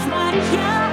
It's what